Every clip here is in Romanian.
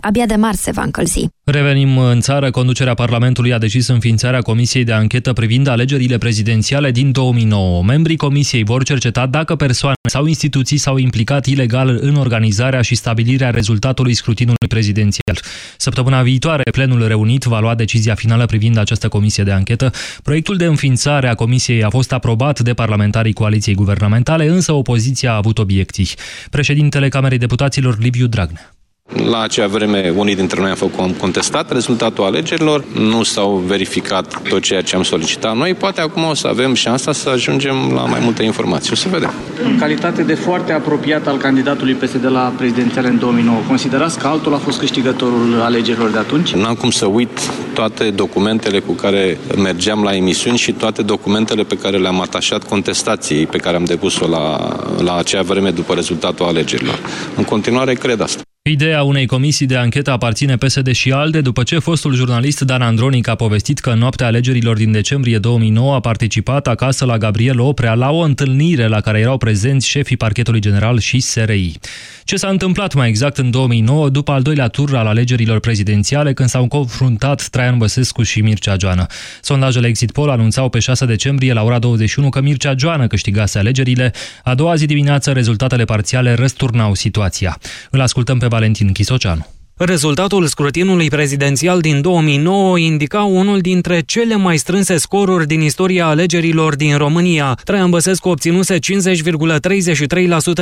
Abia de marți se va încălzi. Revenim în țară. Conducerea Parlamentului a decis înființarea Comisiei de Anchetă privind alegerile prezidențiale din 2009. Membrii Comisiei vor cerceta dacă persoane sau instituții s-au implicat ilegal în organizarea și stabilirea rezultatului scrutinului prezidențial. Săptămâna viitoare, plenul reunit va lua decizia finală privind această comisie de anchetă. Proiectul de înființare a comisiei a fost aprobat de parlamentarii coaliției guvernamentale, însă opoziția a avut obiecții. Președintele Camerei Deputaților, Liviu Dragnea. La acea vreme, unii dintre noi am, făcut, am contestat rezultatul alegerilor, nu s-au verificat tot ceea ce am solicitat noi. Poate acum o să avem șansa să ajungem la mai multe informații. O să vedem. În calitate de foarte apropiat al candidatului PSD la prezidențiale în 2009, considerați că altul a fost câștigătorul alegerilor de atunci? N-am cum să uit toate documentele cu care mergeam la emisiuni și toate documentele pe care le-am atașat contestației pe care am depus-o la, la acea vreme după rezultatul alegerilor. În continuare, cred asta. Ideea unei comisii de anchetă aparține PSD și ALDE după ce fostul jurnalist Dan Andronic a povestit că în noaptea alegerilor din decembrie 2009 a participat acasă la Gabriel Oprea la o întâlnire la care erau prezenți șefii parchetului general și SRI. Ce s-a întâmplat mai exact în 2009 după al doilea tur al alegerilor prezidențiale când s-au confruntat Traian Băsescu și Mircea Joană. Sondajele Exit Poll anunțau pe 6 decembrie la ora 21 că Mircea Joană câștigase alegerile. A doua zi dimineață rezultatele parțiale răsturnau situația. Îl ascultăm pe Valentin Chisoceanu. Rezultatul scrutinului prezidențial din 2009 indica unul dintre cele mai strânse scoruri din istoria alegerilor din România. Traian Băsescu obținuse 50,33%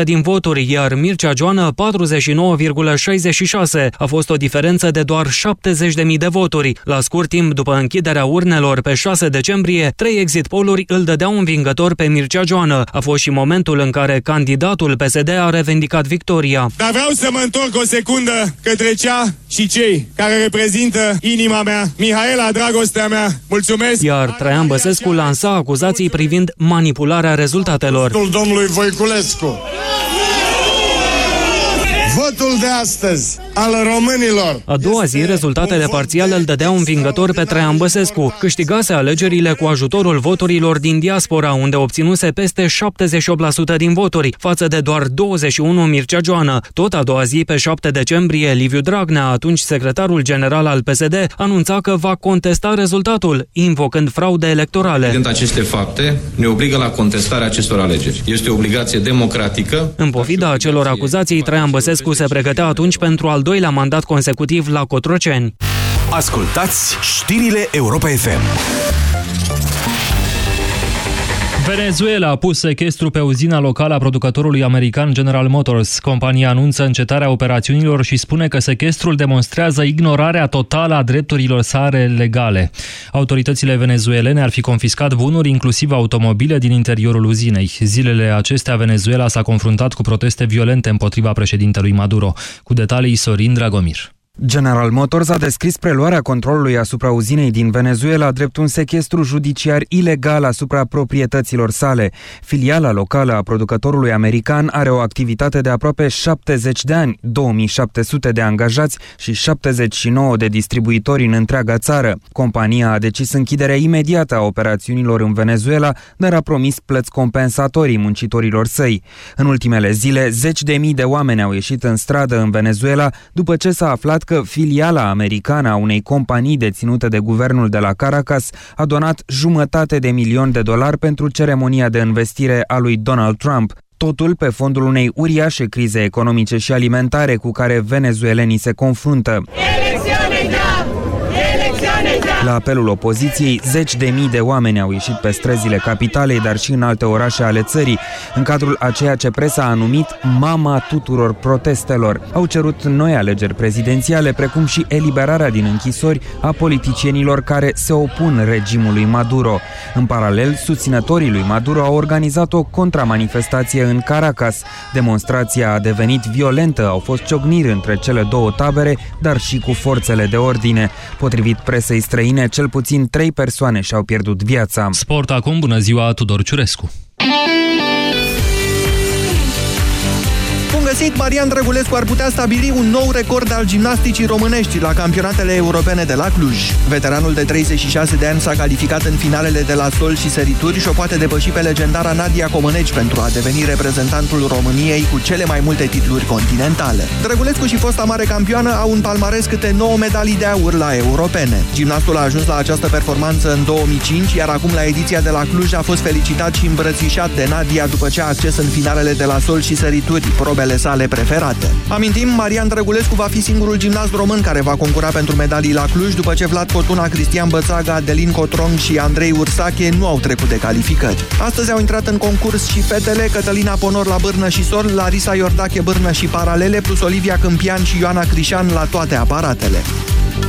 din voturi, iar Mircea Joană 49,66%. A fost o diferență de doar 70.000 de voturi. La scurt timp după închiderea urnelor pe 6 decembrie, trei exit poluri îl dădeau învingător pe Mircea Joană. A fost și momentul în care candidatul PSD a revendicat victoria. Dar vreau să mă întorc o secundă către ce cea și cei care reprezintă inima mea, Mihaela, dragostea mea. Mulțumesc! Iar Traian Băsescu lansa acuzații privind manipularea rezultatelor. Domnului Voiculescu votul de astăzi al românilor. A doua zi, rezultatele parțiale îl dădeau învingător pe Traian Băsescu. Câștigase alegerile cu ajutorul voturilor din diaspora, unde obținuse peste 78% din voturi, față de doar 21 Mircea Joană. Tot a doua zi, pe 7 decembrie, Liviu Dragnea, atunci secretarul general al PSD, anunța că va contesta rezultatul, invocând fraude electorale. Evident, aceste fapte ne obligă la contestarea acestor alegeri. Este o obligație democratică. În pofida acelor acuzații, Traian Băsescu se pregătea atunci pentru al doilea mandat consecutiv la Cotroceni. Ascultați știrile Europa FM. Venezuela a pus sechestru pe uzina locală a producătorului american General Motors. Compania anunță încetarea operațiunilor și spune că sechestrul demonstrează ignorarea totală a drepturilor sale legale. Autoritățile venezuelene ar fi confiscat bunuri, inclusiv automobile, din interiorul uzinei. Zilele acestea, Venezuela s-a confruntat cu proteste violente împotriva președintelui Maduro. Cu detalii, Sorin Dragomir. General Motors a descris preluarea controlului asupra uzinei din Venezuela drept un sechestru judiciar ilegal asupra proprietăților sale. Filiala locală a producătorului american are o activitate de aproape 70 de ani, 2700 de angajați și 79 de distribuitori în întreaga țară. Compania a decis închiderea imediată a operațiunilor în Venezuela, dar a promis plăți compensatorii muncitorilor săi. În ultimele zile, zeci de mii de oameni au ieșit în stradă în Venezuela după ce s-a aflat că filiala americană a unei companii deținute de guvernul de la Caracas a donat jumătate de milion de dolari pentru ceremonia de investire a lui Donald Trump, totul pe fondul unei uriașe crize economice și alimentare cu care venezuelenii se confruntă. La apelul opoziției, zeci de mii de oameni au ieșit pe străzile capitalei, dar și în alte orașe ale țării, în cadrul a ceea ce presa a numit mama tuturor protestelor. Au cerut noi alegeri prezidențiale, precum și eliberarea din închisori a politicienilor care se opun regimului Maduro. În paralel, susținătorii lui Maduro au organizat o contramanifestație în Caracas. Demonstrația a devenit violentă, au fost ciocniri între cele două tabere, dar și cu forțele de ordine. Potrivit presei străine, străine, cel puțin trei persoane și-au pierdut viața. Sport acum, bună ziua, Tudor Ciurescu! Găsit! Marian Drăgulescu ar putea stabili un nou record al gimnasticii românești la campionatele europene de la Cluj. Veteranul de 36 de ani s-a calificat în finalele de la sol și sărituri și o poate depăși pe legendara Nadia Comăneci pentru a deveni reprezentantul României cu cele mai multe titluri continentale. Drăgulescu și fosta mare campioană au un palmares câte 9 medalii de aur la europene. Gimnastul a ajuns la această performanță în 2005, iar acum la ediția de la Cluj a fost felicitat și îmbrățișat de Nadia după ce a acces în finalele de la sol și sărituri, probele sale preferate. Amintim, Marian Drăgulescu va fi singurul gimnast român care va concura pentru medalii la Cluj, după ce Vlad Cotuna, Cristian Bățaga, Adelin Cotrong și Andrei Ursache nu au trecut de calificări. Astăzi au intrat în concurs și fetele Cătălina Ponor la Bârnă și Sol, Larisa Iordache Bârnă și Paralele, plus Olivia Câmpian și Ioana Crișan la toate aparatele.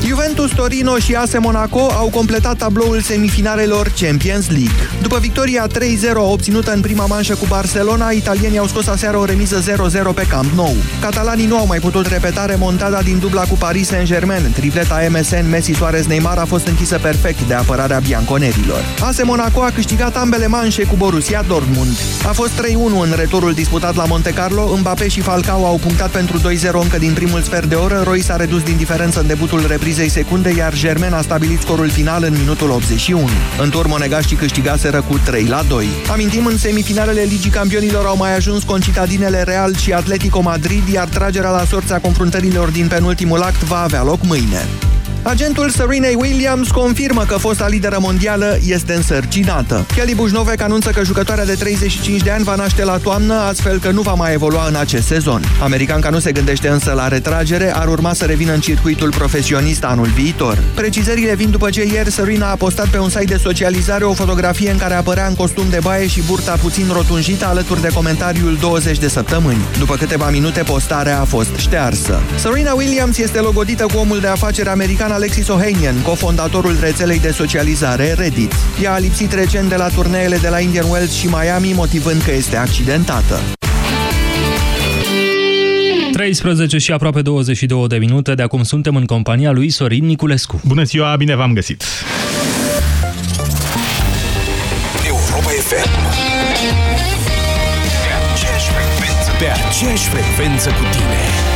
Juventus, Torino și AS Monaco au completat tabloul semifinalelor Champions League. După victoria 3-0 obținută în prima manșă cu Barcelona, italienii au scos aseară o remiză 0-0 pe Camp Nou. Catalanii nu au mai putut repeta remontada din dubla cu Paris Saint-Germain. Tripleta MSN Messi Suarez Neymar a fost închisă perfect de apărarea bianconerilor. AS Monaco a câștigat ambele manșe cu Borussia Dortmund. A fost 3-1 în returul disputat la Monte Carlo, Mbappé și Falcao au punctat pentru 2-0 încă din primul sfert de oră, Roy s-a redus din diferență în debutul reprizei secunde, iar Germain a stabilit scorul final în minutul 81. În tur, monegaștii câștigaseră cu 3 la 2. Amintim, în semifinalele Ligii Campionilor au mai ajuns concitadinele Real și Atletico Madrid, iar tragerea la sorța confruntărilor din penultimul act va avea loc mâine. Agentul Serenei Williams confirmă că fosta lideră mondială este însărcinată. Kelly Bujnovec anunță că jucătoarea de 35 de ani va naște la toamnă, astfel că nu va mai evolua în acest sezon. Americanca nu se gândește însă la retragere, ar urma să revină în circuitul profesionist anul viitor. Precizările vin după ce ieri Serena a postat pe un site de socializare o fotografie în care apărea în costum de baie și burta puțin rotunjită alături de comentariul 20 de săptămâni. După câteva minute, postarea a fost ștearsă. Serena Williams este logodită cu omul de afaceri american Alexis Ohanian, cofondatorul rețelei de socializare Reddit. Ea a lipsit recent de la turneele de la Indian Wells și Miami, motivând că este accidentată. 13 și aproape 22 de minute, de acum suntem în compania lui Sorin Niculescu. Bună ziua, bine v-am găsit! Europa FM Pe aceeași frecvență Pe aceeași frecvență cu tine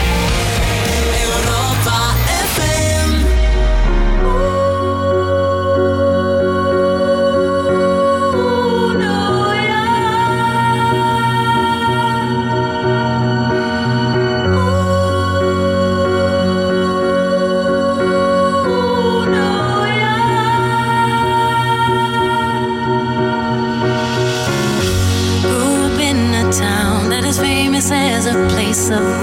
of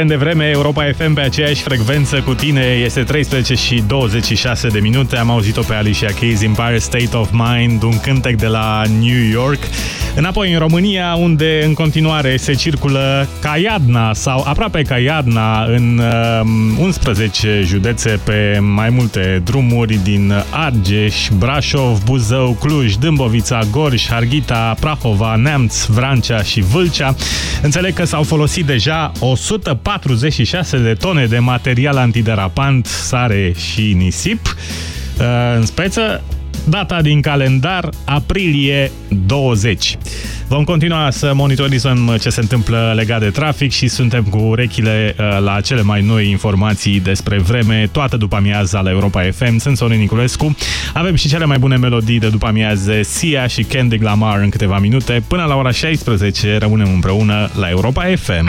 Indiferent de vreme, Europa FM pe aceeași frecvență cu tine este 13 și 26 de minute. Am auzit-o pe Alicia Keys, Empire State of Mind, un cântec de la New York. Înapoi în România, unde în continuare se circulă ca iadna sau aproape ca iadna în uh, 11 județe pe mai multe drumuri din Argeș, Brașov, Buzău, Cluj, Dâmbovița, Gorj, Harghita, Prahova, Neamț, Vrancea și Vâlcea. Înțeleg că s-au folosit deja 146 de tone de material antiderapant, sare și nisip. Uh, În speță, data din calendar, aprilie 20. Vom continua să monitorizăm ce se întâmplă legat de trafic și suntem cu urechile uh, la cele mai noi informații despre vreme, toată după amiaza la Europa FM. Sunt Sorin Niculescu. Avem și cele mai bune melodii de după amiaze, Sia și Kendrick Lamar în câteva minute. Până la ora 16 rămânem împreună la Europa FM.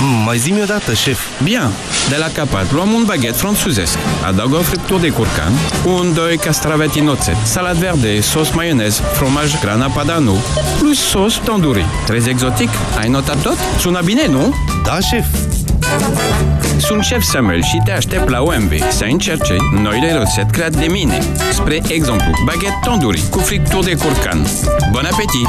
Mm, mai zi-mi odată, șef. Bine. De la capăt luăm un baghet franțuzesc. Adaugă o friptură de curcan, un, doi castraveti în oțet, salat verde, sos maionez, fromaj grana padano, plus sos tandoori. Trezi exotic? Ai notat tot? Sună bine, nu? Da, șef. Sunt șef Samuel și te aștept la OMB să încerce noile rețete create de mine. Spre exemplu, baghet tandoori cu friptură de curcan. Bon appetit!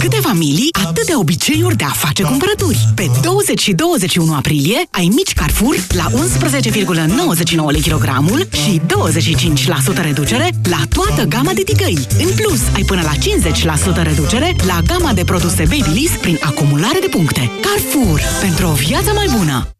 Câte familii, atâtea obiceiuri de a face cumpărături. Pe 20 și 21 aprilie ai mici Carrefour la 11,99 lei kilogramul și 25% reducere la toată gama de tigăi. În plus, ai până la 50% reducere la gama de produse Babyliss prin acumulare de puncte. Carrefour, pentru o viață mai bună!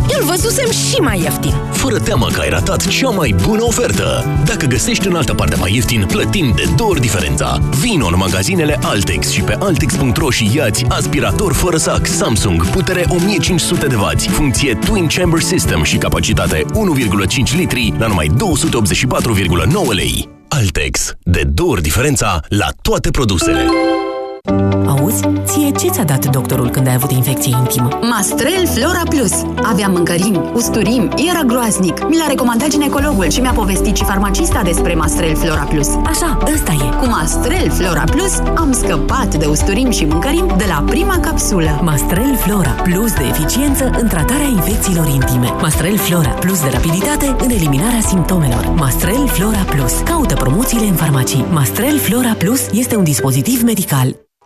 Îl văzusem și mai ieftin. Fără teamă că ai ratat cea mai bună ofertă. Dacă găsești în altă parte mai ieftin, plătim de două ori diferența. Vino în magazinele Altex și pe altex.ro și iați aspirator fără sac Samsung, putere 1500 de W, funcție Twin Chamber System și capacitate 1,5 litri la numai 284,9 lei. Altex. De două ori diferența la toate produsele. Auzi? Auzi, ție ce ți-a dat doctorul când ai avut infecție intimă? Mastrel Flora Plus. Aveam mâncărim, usturim, era groaznic. Mi l-a recomandat ginecologul și mi-a povestit și farmacista despre Mastrel Flora Plus. Așa, ăsta e. Cu Mastrel Flora Plus am scăpat de usturim și mâncărim de la prima capsulă. Mastrel Flora, plus de eficiență în tratarea infecțiilor intime. Mastrel Flora, plus de rapiditate în eliminarea simptomelor. Mastrel Flora Plus. Caută promoțiile în farmacii. Mastrel Flora Plus este un dispozitiv medical.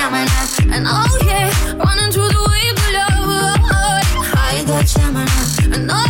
Stamina. And oh yeah, running through the wave of love, oh, I got stamina. And oh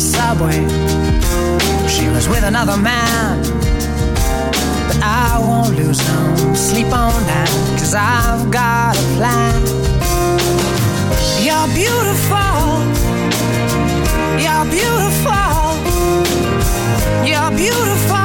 subway. She was with another man. But I won't lose no sleep on that, cause I've got a plan. You're beautiful. You're beautiful. You're beautiful.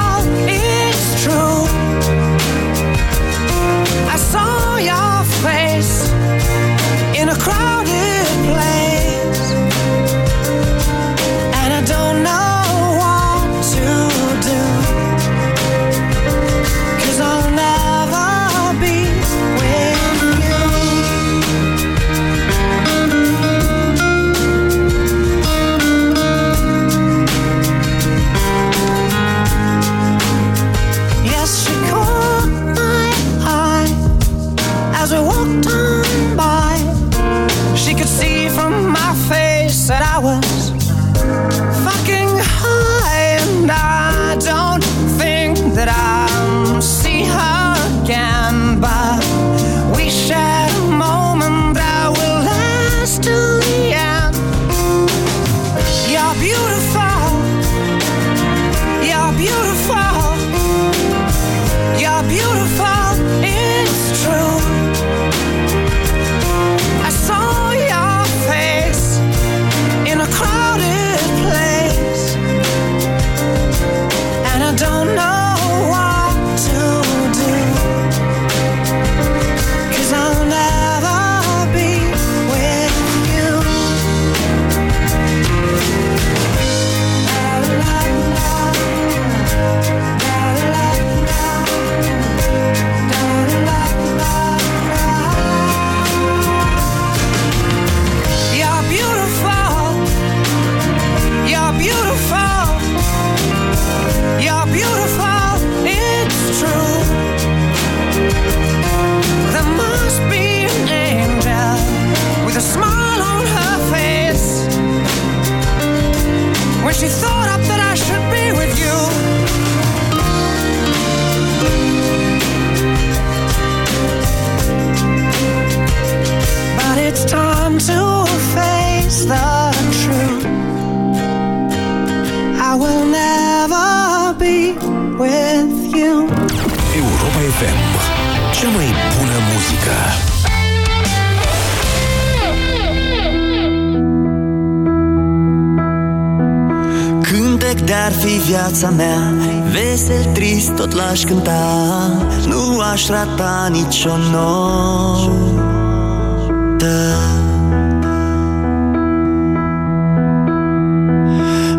vis tot l-aș cânta. Nu aș rata nicio notă.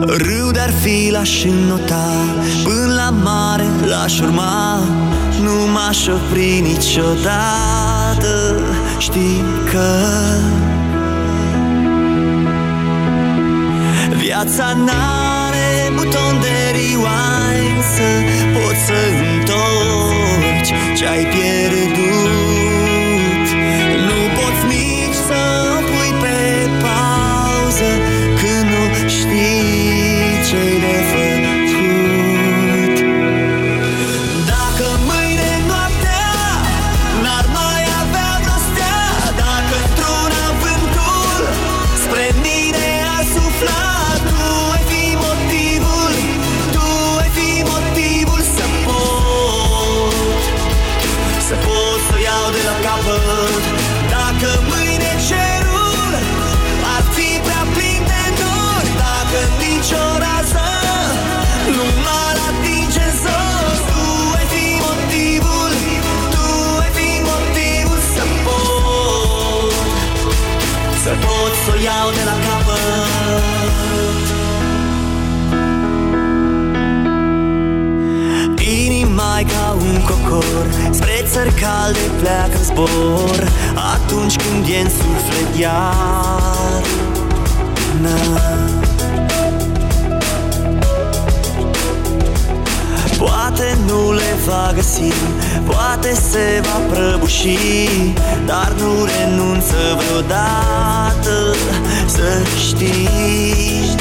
Râu de-ar fi l-aș înnota Până la mare l-aș urma. Nu m-aș opri niciodată Știi că Viața n-a perioane să poți să întorci ce ai pierdut. iau de la capăt. Inima ca un cocor Spre țări calde pleacă zbor. Atunci când e în suflet ea va găsi Poate se va prăbuși Dar nu renunță vreodată Să știi.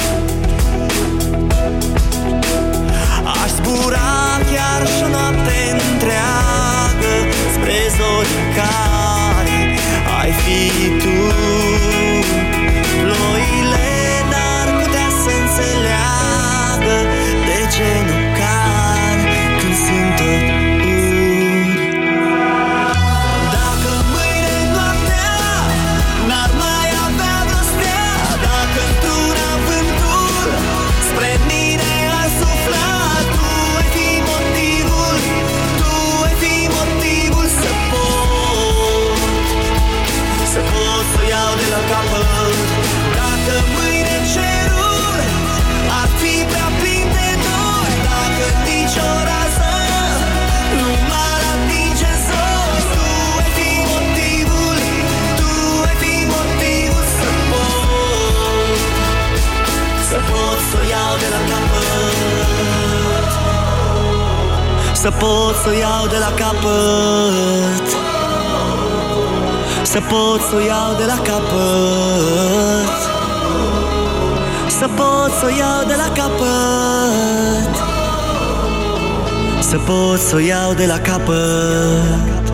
Aș zbura chiar și o noapte întreagă Spre zori care ai fi Să pot să o iau de la capăt. Să pot să o iau de la capăt. Să pot să o iau de la capăt. Să pot să o iau de la capăt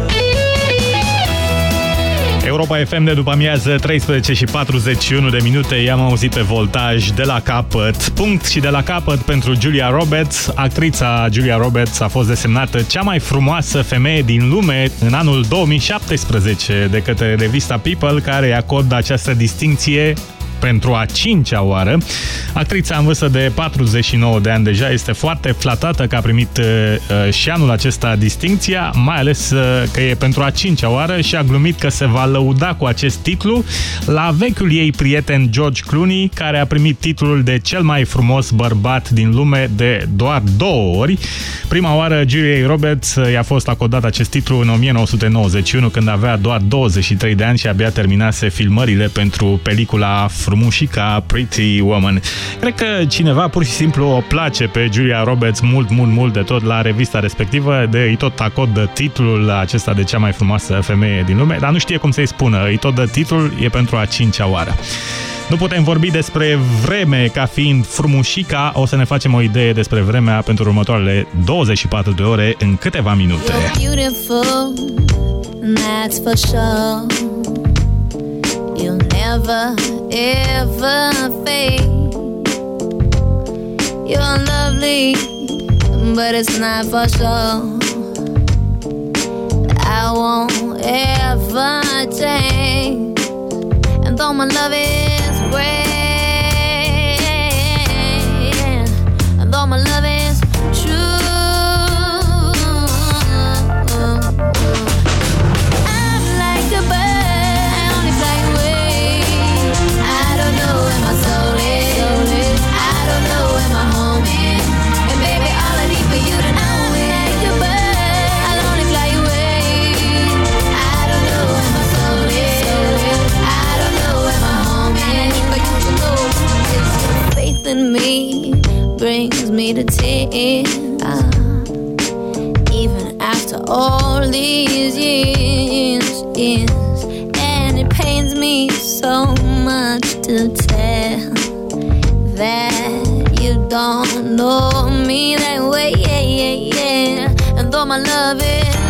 Europa FM de după amiază, 13 și 41 de minute, i-am auzit pe voltaj de la capăt. Punct și de la capăt pentru Julia Roberts. Actrița Julia Roberts a fost desemnată cea mai frumoasă femeie din lume în anul 2017 de către revista People, care îi acordă această distinție pentru a cincea oară. Actrița în vârstă de 49 de ani deja este foarte flatată că a primit uh, și anul acesta distinția, mai ales uh, că e pentru a cincea oară și a glumit că se va lăuda cu acest titlu la vechiul ei prieten George Clooney, care a primit titlul de cel mai frumos bărbat din lume de doar două ori. Prima oară Julia Roberts uh, i-a fost acordat acest titlu în 1991 când avea doar 23 de ani și abia terminase filmările pentru pelicula frumușica Pretty Woman. Cred că cineva pur și simplu o place pe Julia Roberts mult, mult, mult de tot la revista respectivă, de îi tot acordă titlul acesta de cea mai frumoasă femeie din lume, dar nu știe cum să-i spună, îi tot dă titlul, e pentru a cincea oară. Nu putem vorbi despre vreme ca fiind frumușica, o să ne facem o idee despre vremea pentru următoarele 24 de ore în câteva minute. beautiful, and that's for sure. You'll never, ever fade. You're lovely, but it's not for sure. I won't ever change. And though my love is great, and though my love in me brings me to tears. Even after all these years, years, and it pains me so much to tell that you don't know me that way, yeah, yeah, yeah. And though my love is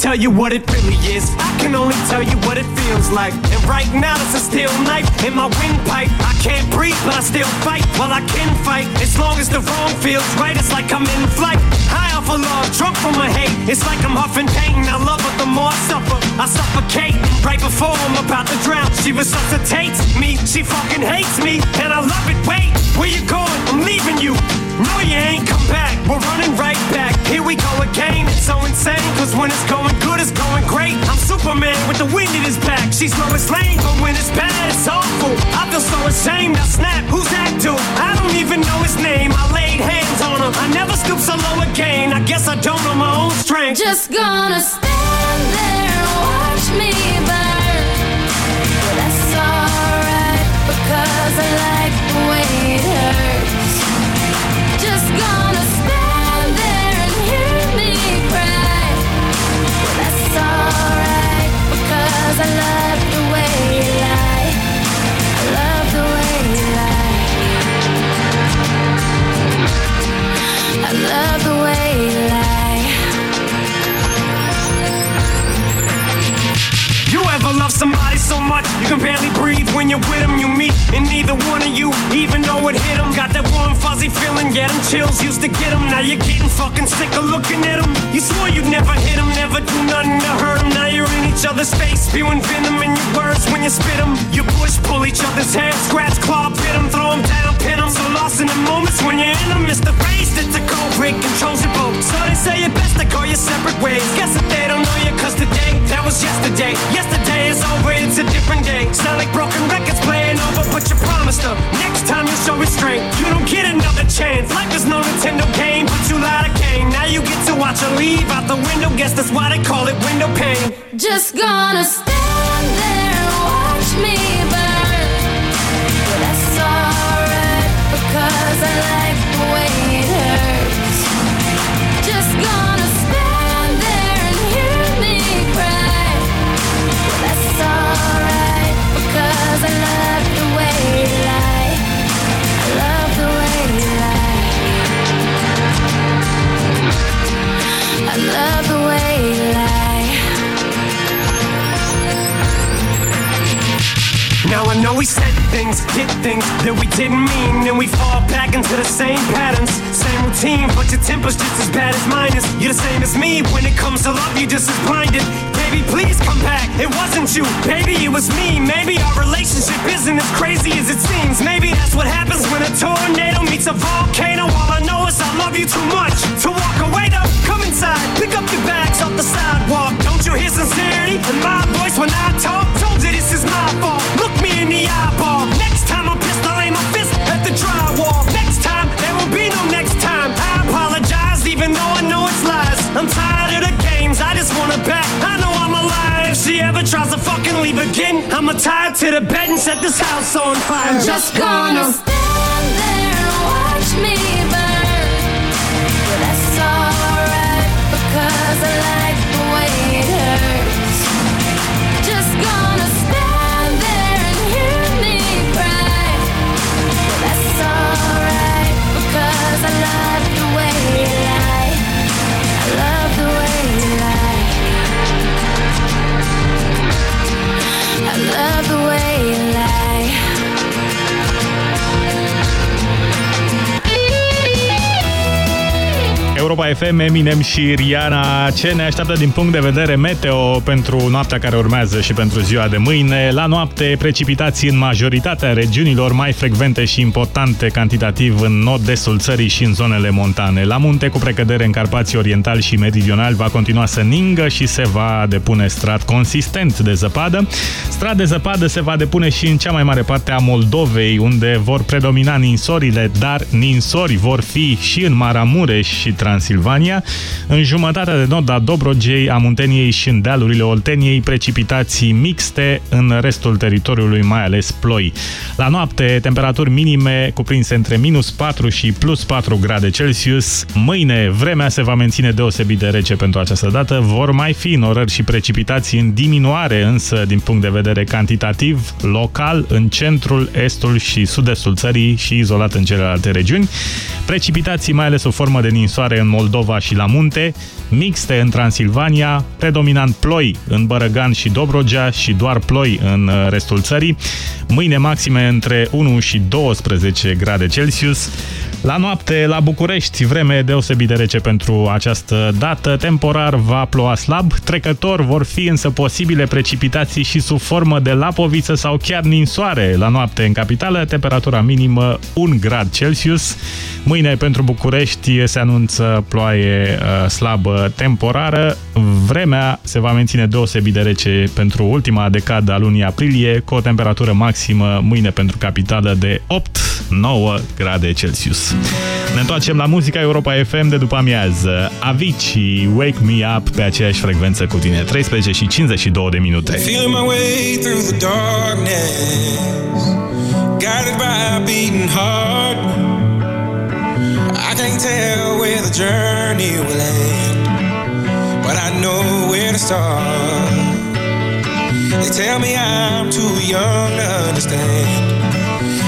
tell you what it really is. I can only tell you what it feels like. And right now there's a steel knife in my windpipe. I can't breathe, but I still fight. Well, I can fight. As long as the wrong feels right, it's like I'm in flight. High off of love, drunk from my hate. It's like I'm huffing pain. I love her the more I suffer. I suffocate right before I'm about to drown. She resuscitates me. She fucking hates me, and I love it. Wait, where you going? I'm leaving you. No, you ain't come back. We're running right back. Here we go again. It's so insane, cause when it's going good, it's going great. I'm Superman with the wind in his back. She's Lois Lane, but when it's bad, it's awful. I feel so ashamed. I snap. Who's that dude? I don't even know his name. I laid hands on him. I never stoop so low again. I guess I don't know my own strength. Just gonna stand there and watch me burn. That's alright because I like when you're with them? You meet, and neither one of you even know it hit them. Got that warm, fuzzy yeah, them chills used to get them. Now you're getting fucking sick of looking at them. You swore you'd never hit them, never do nothing to hurt them. Now you're in each other's face, spewing venom in your words when you spit them. You push, pull each other's hair, scratch, claw, pit them, throw them down, pin them. So lost in the moments when you're in them, it's the race that's a cold break, controls your boat. So they say it best to go your separate ways. Guess that they don't know you, cause today, that was yesterday. Yesterday is over, it's a different day. Sound like broken records playing over, but you promised them. Next time you show restraint, you don't get another chance. Life is no Nintendo game, but you lied again. Now you get to watch her leave out the window. Guess that's why they call it window pane. Just gonna stand Now I know we said things, did things that we didn't mean, and we fall back into the same patterns, same routine. But your temper's just as bad as mine is. You're the same as me when it comes to love. You're just as blinded. Baby, please come back. It wasn't you, baby, it was me. Maybe our relationship isn't as crazy as it seems. Maybe that's what happens when a tornado meets a volcano. All I know is I love you too much to walk away. Though, come inside, pick up your bags off the sidewalk. Don't you hear sincerity in my voice when I talk? Eyeball. Next time I'm pissed, I'll aim my fist at the drywall. Next time, there will be no next time. I apologize, even though I know it's lies. I'm tired of the games, I just wanna bet. I know I'm alive. If she ever tries to fucking leave again, I'ma tie to the bed and set this house on fire. I'm just gonna stand there and watch me Europa FM, Eminem și Rihanna. Ce ne așteaptă din punct de vedere meteo pentru noaptea care urmează și pentru ziua de mâine? La noapte, precipitații în majoritatea regiunilor mai frecvente și importante cantitativ în nord-estul țării și în zonele montane. La munte, cu precădere în Carpații Oriental și Meridional, va continua să ningă și se va depune strat consistent de zăpadă. Strat de zăpadă se va depune și în cea mai mare parte a Moldovei, unde vor predomina ninsorile, dar ninsori vor fi și în Maramureș și Transilvania. În jumătatea de nord a Dobrogei, a Munteniei și în dealurile Olteniei, precipitații mixte în restul teritoriului, mai ales ploi. La noapte, temperaturi minime cuprinse între minus 4 și plus 4 grade Celsius. Mâine, vremea se va menține deosebit de rece pentru această dată. Vor mai fi norări și precipitații în diminuare, însă din punct de vedere cantitativ, local, în centrul, estul și sud-estul țării și izolat în celelalte regiuni. Precipitații, mai ales o formă de ninsoare în Moldova și la munte, mixte în Transilvania, predominant ploi în Bărăgan și Dobrogea și doar ploi în uh, restul țării. Mâine maxime între 1 și 12 grade Celsius. La noapte, la București, vreme deosebit de rece pentru această dată. Temporar va ploua slab, trecător vor fi însă posibile precipitații și sub formă de lapoviță sau chiar ninsoare la noapte în capitală, temperatura minimă 1 grad Celsius. Mâine pentru București se anunță ploaie uh, slabă temporară. Vremea se va menține deosebit de rece pentru ultima decadă a lunii aprilie, cu o temperatură maximă mâine pentru capitală de 8-9 grade Celsius. Ne întoarcem la muzica Europa FM de după amiază. Avicii, Wake Me Up pe aceeași frecvență cu tine, 13 și 52 de minute. Feeling my way through the darkness, guided by a beating heart. I can't tell where the journey will end, but I know where to start. They tell me I'm too young to understand.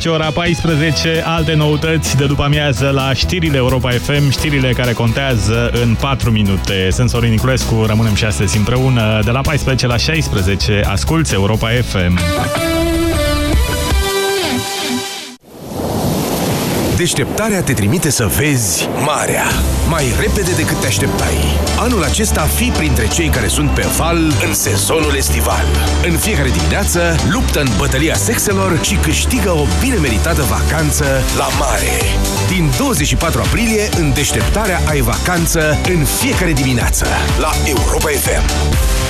Face ora 14, alte noutăți de după amiază la știrile Europa FM, știrile care contează în 4 minute. Sunt Sorin Niculescu, rămânem și astăzi împreună. De la 14 la 16, asculți Europa FM. Deșteptarea te trimite să vezi marea mai repede decât te așteptai. Anul acesta fi printre cei care sunt pe val în sezonul estival. În fiecare dimineață luptă în bătălia sexelor și câștigă o bine meritată vacanță la mare. Din 24 aprilie, în deșteptarea ai vacanță în fiecare dimineață la Europa FM.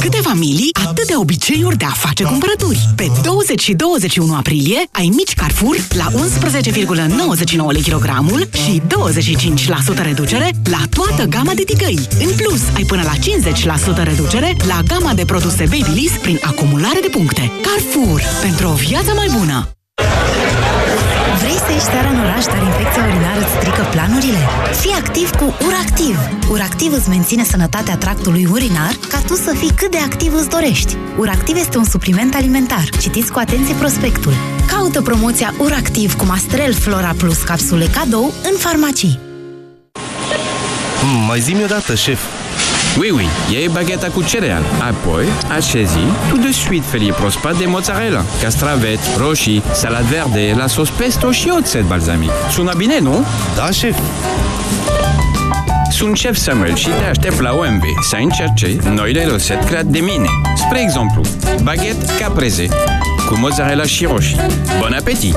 Câte familii, atâtea obiceiuri de a face cumpărături. Pe 20 și 21 aprilie ai mici Carrefour la 11,99 lei kilogramul și 25% reducere la toată gama de ticăi. În plus, ai până la 50% reducere la gama de produse Babyliss prin acumulare de puncte. Carrefour. Pentru o viață mai bună! Vrei să ieși seara în oraș, dar infecția urinară îți strică planurile? Fii activ cu URACTIV! URACTIV îți menține sănătatea tractului urinar ca tu să fii cât de activ îți dorești. URACTIV este un supliment alimentar. Citiți cu atenție prospectul. Caută promoția URACTIV cu Mastrel Flora Plus capsule cadou în farmacii. Mm, mai zi-mi odată, șef. Oui, oui, iei bagheta cu cereal. Apoi, așezi tout de suite felie proaspăt de mozzarella, castraveți, roșii, salad verde, la sos pesto și oțet balsamic. Sună bine, nu? Da, șef. Sunt șef Samuel și te aștept la OMV să încerce noile rețete create de mine. Spre exemplu, baguette caprese cu mozzarella și roșii. Bon appetit!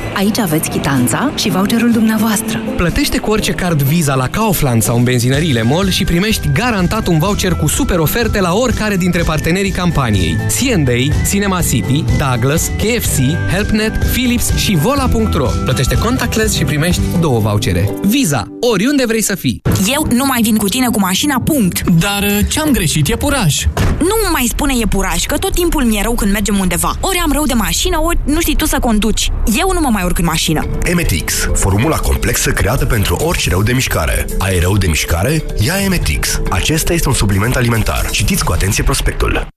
Aici aveți chitanța și voucherul dumneavoastră. Plătește cu orice card Visa la Kaufland sau în benzinăriile MOL și primești garantat un voucher cu super oferte la oricare dintre partenerii campaniei. C&A, Cinema City, Douglas, KFC, HelpNet, Philips și Vola.ro. Plătește contactless și primești două vouchere. Visa. Oriunde vrei să fii. Eu nu mai vin cu tine cu mașina, punct. Dar uh, ce-am greșit? E puraj. Nu mai spune e puraj, că tot timpul mi-e rău când mergem undeva. Ori am rău de mașină, ori nu știi tu să conduci. Eu nu mă mai urc în mașină. Emetix, formula complexă creată pentru orice rău de mișcare. Ai rău de mișcare? Ia Emetix. Acesta este un supliment alimentar. Citiți cu atenție prospectul.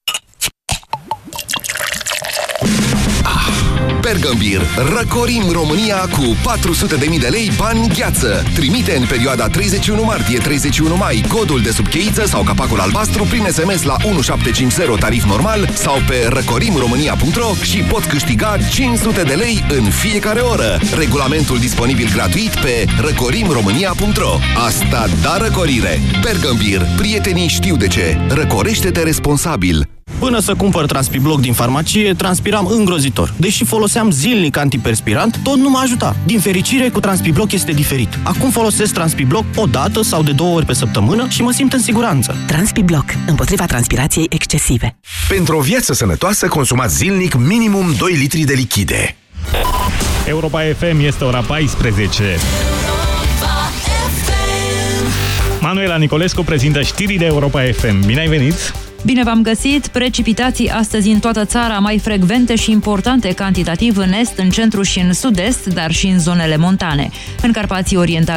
Bergambir. Răcorim România cu 400.000 de lei bani gheață. Trimite în perioada 31 martie-31 mai codul de subcheiță sau capacul albastru prin SMS la 1750 tarif normal sau pe răcorimromânia.ro și pot câștiga 500 de lei în fiecare oră. Regulamentul disponibil gratuit pe răcorimromânia.ro Asta da răcorire! Bergambir. Prietenii știu de ce. Răcorește-te responsabil. Până să cumpăr Transpibloc din farmacie, transpiram îngrozitor. Deși foloseam zilnic antiperspirant, tot nu mă ajuta. Din fericire, cu Transpibloc este diferit. Acum folosesc Transpibloc o dată sau de două ori pe săptămână și mă simt în siguranță. Transpibloc. Împotriva transpirației excesive. Pentru o viață sănătoasă, consumați zilnic minimum 2 litri de lichide. Europa FM este ora 14. Manuela Nicolescu prezintă știrile Europa FM. Bine ai venit! Bine v-am găsit! Precipitații astăzi în toată țara, mai frecvente și importante cantitativ în est, în centru și în sud-est, dar și în zonele montane. În Carpații Oriental